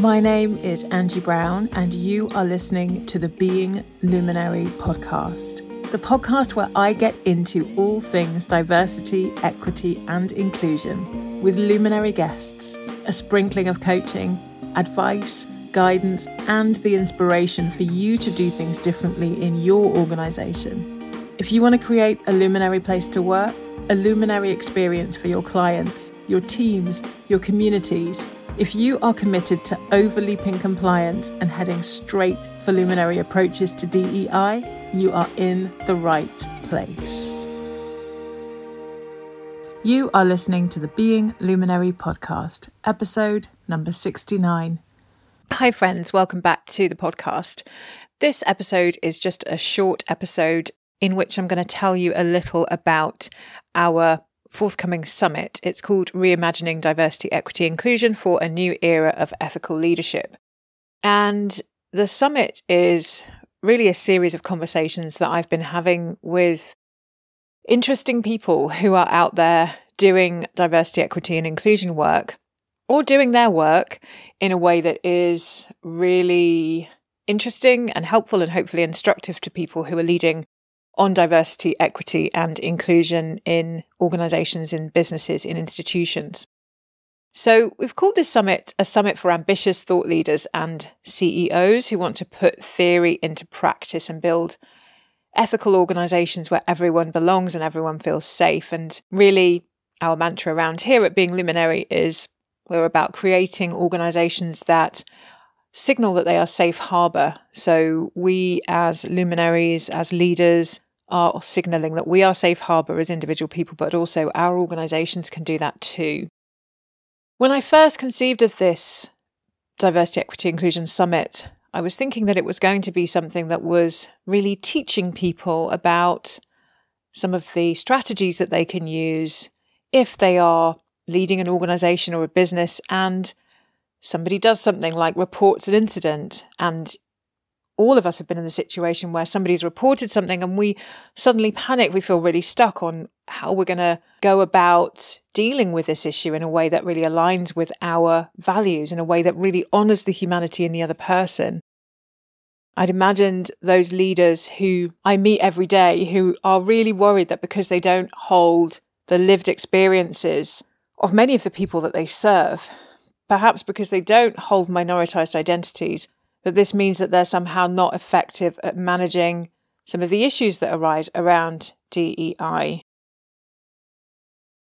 My name is Angie Browne, and you are listening to the Being Luminary podcast, the podcast where I get into all things diversity, equity, and inclusion with luminary guests, a sprinkling of coaching, advice, guidance, and the inspiration for you to do things differently in your organisation. If you want to create a luminary place to work, a luminary experience for your clients, your teams, your communities, if you are committed to overleaping compliance and heading straight for luminary approaches to DEI, you are in the right place. You are listening to the Being Luminary podcast, episode number 69. Hi, friends. Welcome back to the podcast. This episode is just a short episode in which I'm going to tell you a little about our forthcoming summit. It's called Reimagining Diversity, Equity, Inclusion for a New Era of Ethical Leadership. And the summit is really a series of conversations that I've been having with interesting people who are out there doing diversity, equity, and inclusion work or doing their work in a way that is really interesting and helpful and hopefully instructive to people who are leading on diversity, equity, and inclusion in organizations, in businesses, in institutions. So, we've called this summit a summit for ambitious thought leaders and CEOs who want to put theory into practice and build ethical organizations where everyone belongs and everyone feels safe. And really, our mantra around here at Being Luminary is we're about creating organizations that signal that they are safe harbor. So we as luminaries, as leaders, are signaling that we are safe harbor as individual people, but also our organizations can do that too. When I first conceived of this Diversity, Equity, Inclusion Summit, I was thinking that it was going to be something that was really teaching people about some of the strategies that they can use if they are leading an organization or a business and somebody does something like reports an incident and all of us have been in the situation where somebody's reported something and we suddenly panic we feel really stuck on how we're going to go about dealing with this issue in a way that really aligns with our values in a way that really honors the humanity in the other person. I'd imagined those leaders who I meet every day who are really worried that because they don't hold the lived experiences of many of the people that they serve, perhaps because they don't hold minoritized identities, that this means that they're somehow not effective at managing some of the issues that arise around DEI.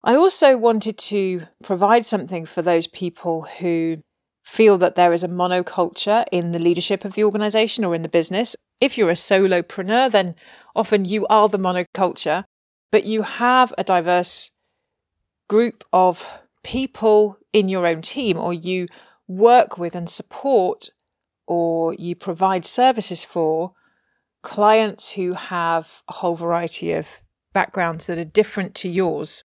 I also wanted to provide something for those people who feel that there is a monoculture in the leadership of the organization or in the business. If you're a solopreneur, then often you are the monoculture, but you have a diverse group of people in your own team, or you work with and support, or you provide services for clients who have a whole variety of backgrounds that are different to yours.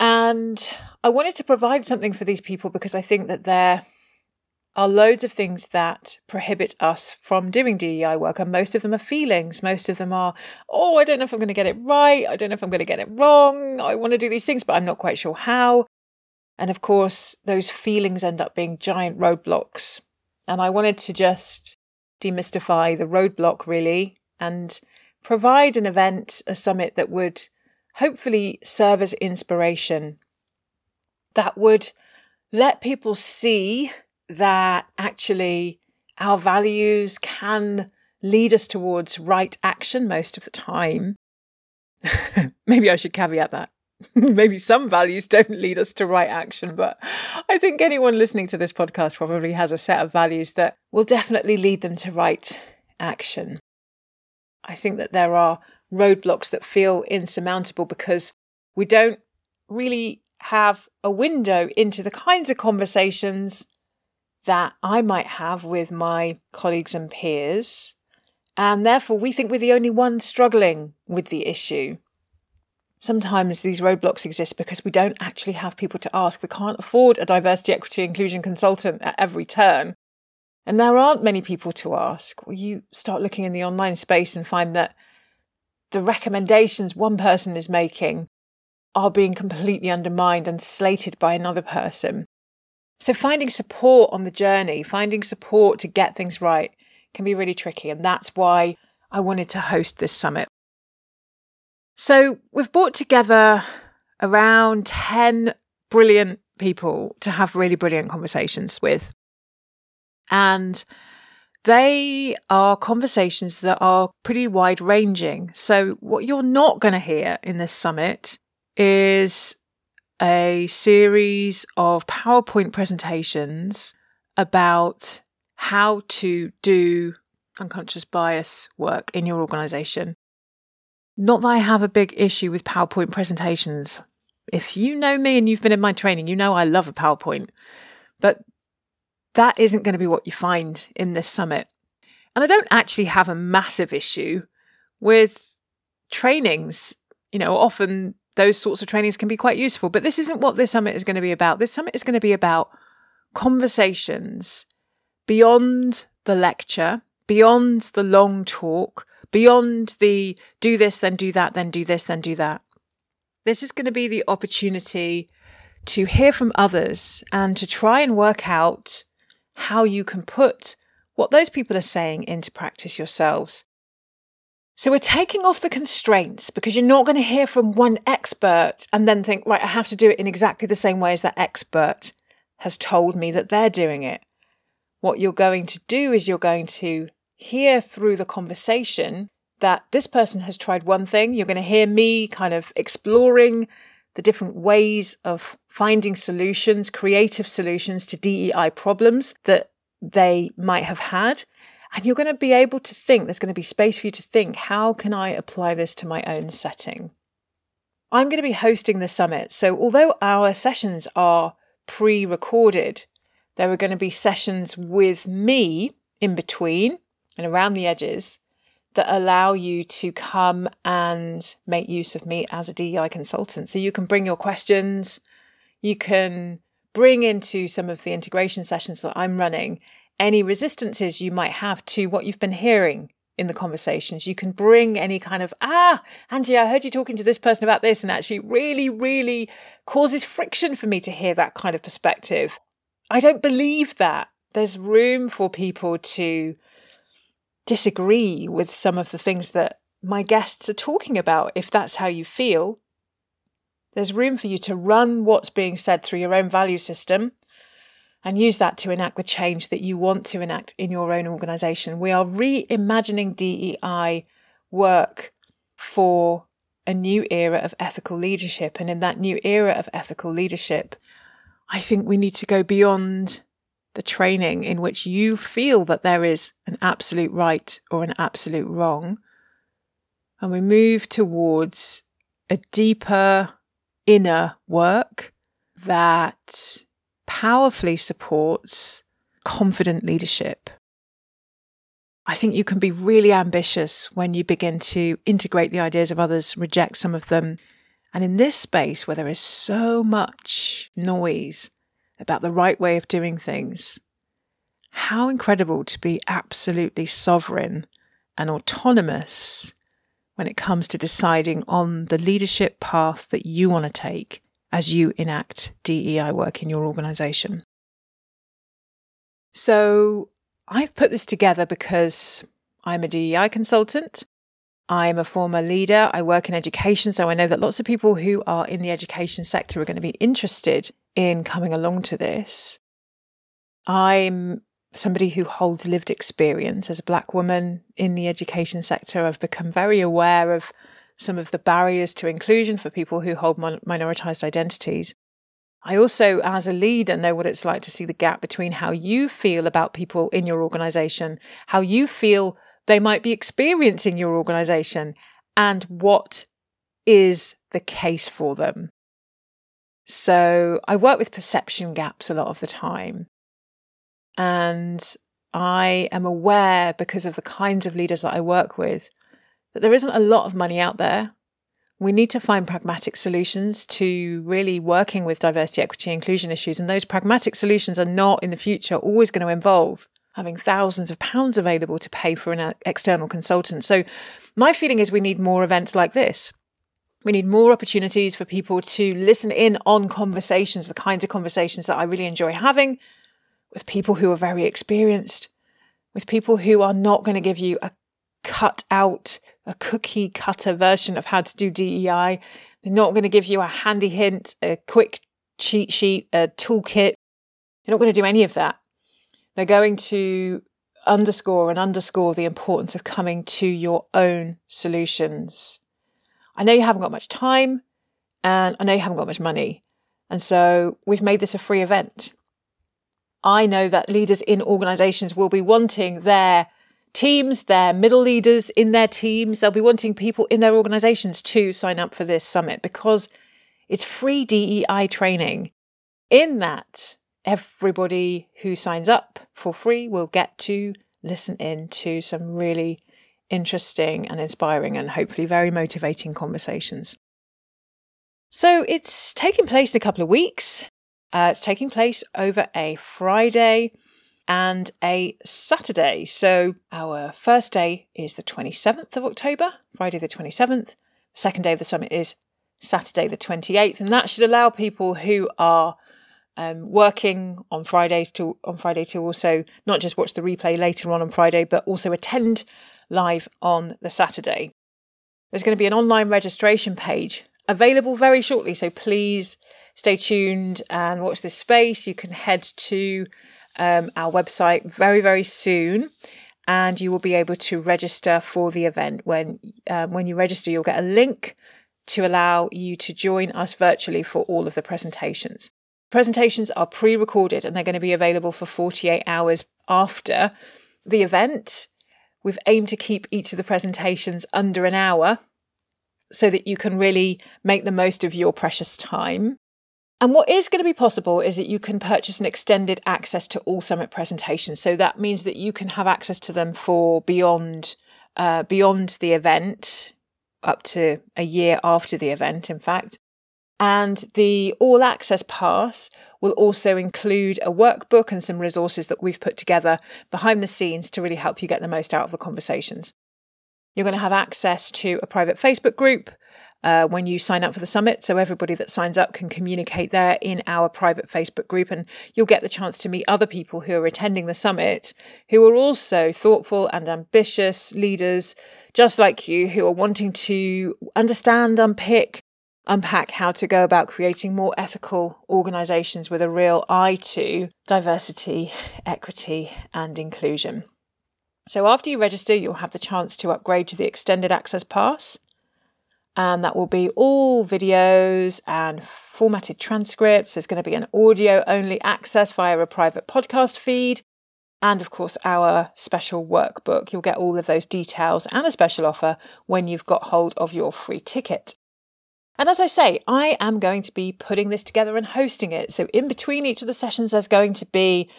And I wanted to provide something for these people because I think that there are loads of things that prohibit us from doing DEI work, and most of them are feelings. Most of them are, oh, I don't know if I'm going to get it right. I don't know if I'm going to get it wrong. I want to do these things, but I'm not quite sure how. And of course, those feelings end up being giant roadblocks. And I wanted to just demystify the roadblock really and provide an event, a summit that would hopefully serve as inspiration, that would let people see that actually our values can lead us towards right action most of the time. Maybe I should caveat that. Maybe some values don't lead us to right action, but I think anyone listening to this podcast probably has a set of values that will definitely lead them to right action. I think that there are roadblocks that feel insurmountable because we don't really have a window into the kinds of conversations that I might have with my colleagues and peers. And therefore, we think we're the only ones struggling with the issue. Sometimes these roadblocks exist because we don't actually have people to ask. We can't afford a diversity, equity, inclusion consultant at every turn. And there aren't many people to ask. Well, you start looking in the online space and find that the recommendations one person is making are being completely undermined and slated by another person. So, finding support on the journey, finding support to get things right can be really tricky. And that's why I wanted to host this summit. So, we've brought together around 10 brilliant people to have really brilliant conversations with. And they are conversations that are pretty wide ranging. So, what you're not going to hear in this summit is a series of PowerPoint presentations about how to do unconscious bias work in your organization. Not that I have a big issue with PowerPoint presentations. If you know me and you've been in my training, you know I love a PowerPoint. But that isn't going to be what you find in this summit. And I don't actually have a massive issue with trainings. You know, often those sorts of trainings can be quite useful, but this isn't what this summit is going to be about. This summit is going to be about conversations beyond the lecture, beyond the long talk, beyond the do this, then do that, then do this, then do that. This is going to be the opportunity to hear from others and to try and work out how you can put what those people are saying into practice yourselves. So we're taking off the constraints because you're not going to hear from one expert and then think, right, I have to do it in exactly the same way as that expert has told me that they're doing it. What you're going to do is you're going to hear through the conversation that this person has tried one thing. You're going to hear me kind of exploring the different ways of finding solutions, creative solutions to DEI problems that they might have had. And you're going to be able to think, there's going to be space for you to think, how can I apply this to my own setting? I'm going to be hosting the summit. So, although our sessions are pre recorded, there are going to be sessions with me in between and around the edges that allow you to come and make use of me as a DEI consultant. So you can bring your questions, you can bring into some of the integration sessions that I'm running any resistances you might have to what you've been hearing in the conversations. You can bring any kind of, ah, Angie, I heard you talking to this person about this, and actually really, really causes friction for me to hear that kind of perspective. I don't believe that. There's room for people to disagree with some of the things that my guests are talking about, if that's how you feel. There's room for you to run what's being said through your own value system and use that to enact the change that you want to enact in your own organization. We are reimagining DEI work for a new era of ethical leadership. And in that new era of ethical leadership, I think we need to go beyond the training in which you feel that there is an absolute right or an absolute wrong. And we move towards a deeper inner work that powerfully supports confident leadership. I think you can be really ambitious when you begin to integrate the ideas of others, reject some of them. And in this space where there is so much noise, about the right way of doing things. How incredible to be absolutely sovereign and autonomous when it comes to deciding on the leadership path that you want to take as you enact DEI work in your organization. So, I've put this together because I'm a DEI consultant. I'm a former leader. I work in education. So I know that lots of people who are in the education sector are going to be interested in coming along to this. I'm somebody who holds lived experience as a black woman in the education sector. I've become very aware of some of the barriers to inclusion for people who hold mon- minoritized identities. I also, as a leader, know what it's like to see the gap between how you feel about people in your organization, how you feel they might be experiencing your organization, and what is the case for them. So I work with perception gaps a lot of the time. And I am aware, because of the kinds of leaders that I work with, that there isn't a lot of money out there. We need to find pragmatic solutions to really working with diversity, equity, inclusion issues. And those pragmatic solutions are not in the future always going to involve having thousands of pounds available to pay for an uh, external consultant. So, my feeling is we need more events like this We need more opportunities for people to listen in on conversations, the kinds of conversations that I really enjoy having with people who are very experienced, with people who are not going to give you a cut out, a cookie cutter version of how to do DEI. They're not going to give you a handy hint, a quick cheat sheet, a toolkit. They're not going to do any of that. They're going to underscore and underscore the importance of coming to your own solutions. I know you haven't got much time and I know you haven't got much money. And so we've made this a free event. I know that leaders in organizations will be wanting their teams, their middle leaders in their teams, they'll be wanting people in their organizations to sign up for this summit because it's free DEI training. In that, everybody who signs up for free will get to listen in to some really interesting and inspiring and hopefully very motivating conversations. So it's taking place in a couple of weeks. Uh, it's taking place over a Friday and a Saturday. So our first day is the 27th of October, Friday the 27th. The second day of the summit is Saturday the 28th, and that should allow people who are um, working on Fridays to on Friday to also not just watch the replay later on on Friday, but also attend live on the Saturday. There's going to be an online registration page available very shortly, so please stay tuned and watch this space. You can head to um, our website very very soon. And you will be able to register for the event. When um, when you register, you'll get a link to allow you to join us virtually for all of the presentations. Presentations are pre recorded and they're going to be available for 48 hours after the event. We've aimed to keep each of the presentations under an hour so that you can really make the most of your precious time. And what is going to be possible is that you can purchase an extended access to all summit presentations. So that means that you can have access to them for beyond uh, beyond the event, up to a year after the event, in fact. And the All Access Pass will also include a workbook and some resources that we've put together behind the scenes to really help you get the most out of the conversations. You're going to have access to a private Facebook group uh, when you sign up for the summit. So everybody that signs up can communicate there in our private Facebook group, and you'll get the chance to meet other people who are attending the summit who are also thoughtful and ambitious leaders, just like you, who are wanting to understand, unpick, unpack how to go about creating more ethical organisations with a real eye to diversity, equity, and inclusion. So, after you register, you'll have the chance to upgrade to the Extended Access Pass. And that will be all videos and formatted transcripts. There's going to be an audio only access via a private podcast feed. And of course, our special workbook. You'll get all of those details and a special offer when you've got hold of your free ticket. And as I say, I am going to be putting this together and hosting it. So, in between each of the sessions, there's going to be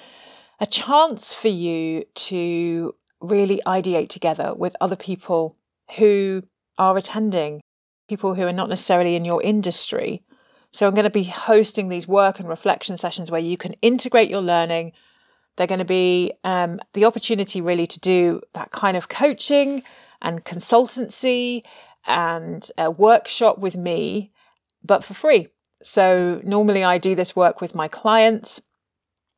a chance for you to really ideate together with other people who are attending, people who are not necessarily in your industry. So, I'm going to be hosting these work and reflection sessions where you can integrate your learning. They're going to be um, the opportunity really to do that kind of coaching and consultancy and a workshop with me, but for free. So normally I do this work with my clients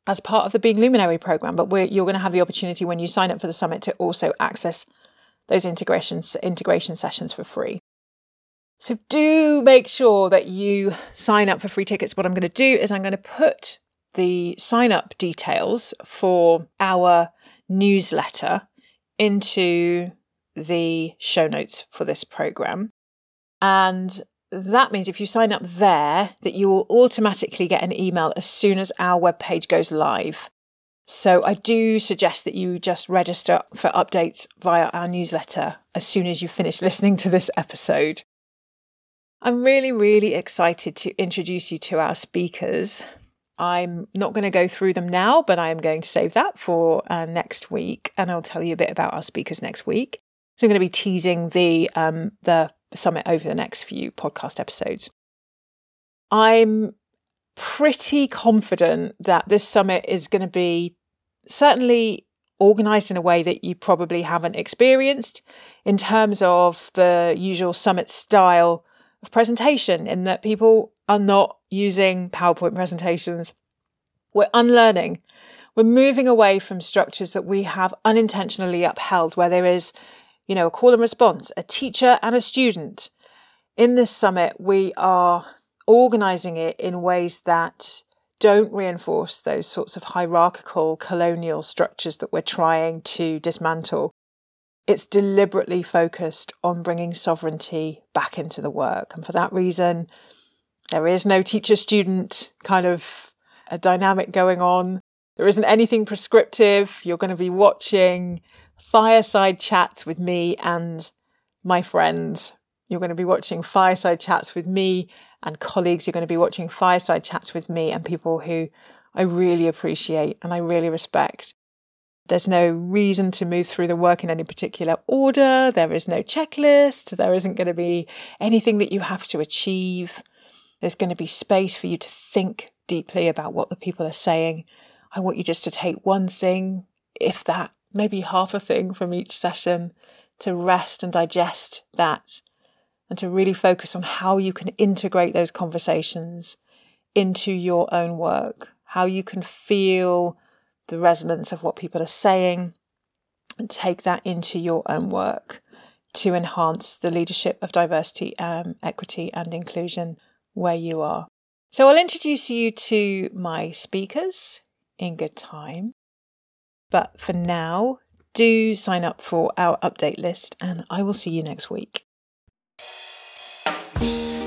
as part of the Being Luminary program, but you're going to have the opportunity when you sign up for the summit to also access those integrations integration sessions for free. So do make sure that you sign up for free tickets. What I'm going to do is I'm going to put the sign up details for our newsletter into the show notes for this program. And that means if you sign up there, that you will automatically get an email as soon as our webpage goes live. So I do suggest that you just register for updates via our newsletter as soon as you finish listening to this episode. I'm really, really excited to introduce you to our speakers. I'm not going to go through them now, but I am going to save that for uh, next week, and I'll tell you a bit about our speakers next week. So I'm going to be teasing the um, the summit over the next few podcast episodes. I'm pretty confident that this summit is going to be certainly organized in a way that you probably haven't experienced in terms of the usual summit style of presentation in that people are not using PowerPoint presentations. We're unlearning. We're moving away from structures that we have unintentionally upheld, where there is, you know, a call and response, a teacher and a student. In this summit, we are organizing it in ways that don't reinforce those sorts of hierarchical colonial structures that we're trying to dismantle. It's deliberately focused on bringing sovereignty back into the work. And for that reason, there is no teacher student kind of a dynamic going on. There isn't anything prescriptive. You're going to be watching fireside chats with me and my friends. You're going to be watching fireside chats with me and colleagues. You're going to be watching fireside chats with me and people who I really appreciate and I really respect. There's no reason to move through the work in any particular order. There is no checklist. There isn't going to be anything that you have to achieve. There's going to be space for you to think deeply about what the people are saying. I want you just to take one thing, if that, maybe half a thing from each session, to rest and digest that and to really focus on how you can integrate those conversations into your own work, how you can feel the resonance of what people are saying and take that into your own work to enhance the leadership of diversity, um, equity, and inclusion where you are. So I'll introduce you to my speakers in good time. But for now, do sign up for our update list, and I will see you next week.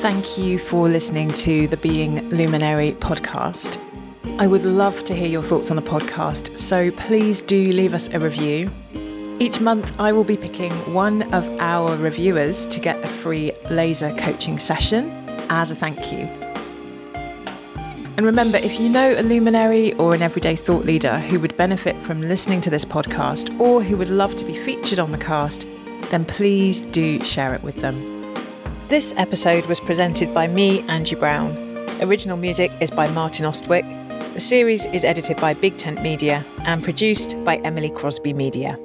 Thank you for listening to the Being Luminary podcast. I would love to hear your thoughts on the podcast, so please do leave us a review. Each month, I will be picking one of our reviewers to get a free laser coaching session as a thank you. And remember, if you know a luminary or an everyday thought leader who would benefit from listening to this podcast or who would love to be featured on the cast, then please do share it with them. This episode was presented by me, Angie Browne. Original music is by Martin Austwick. The series is edited by Big Tent Media and produced by Emily Crosby Media.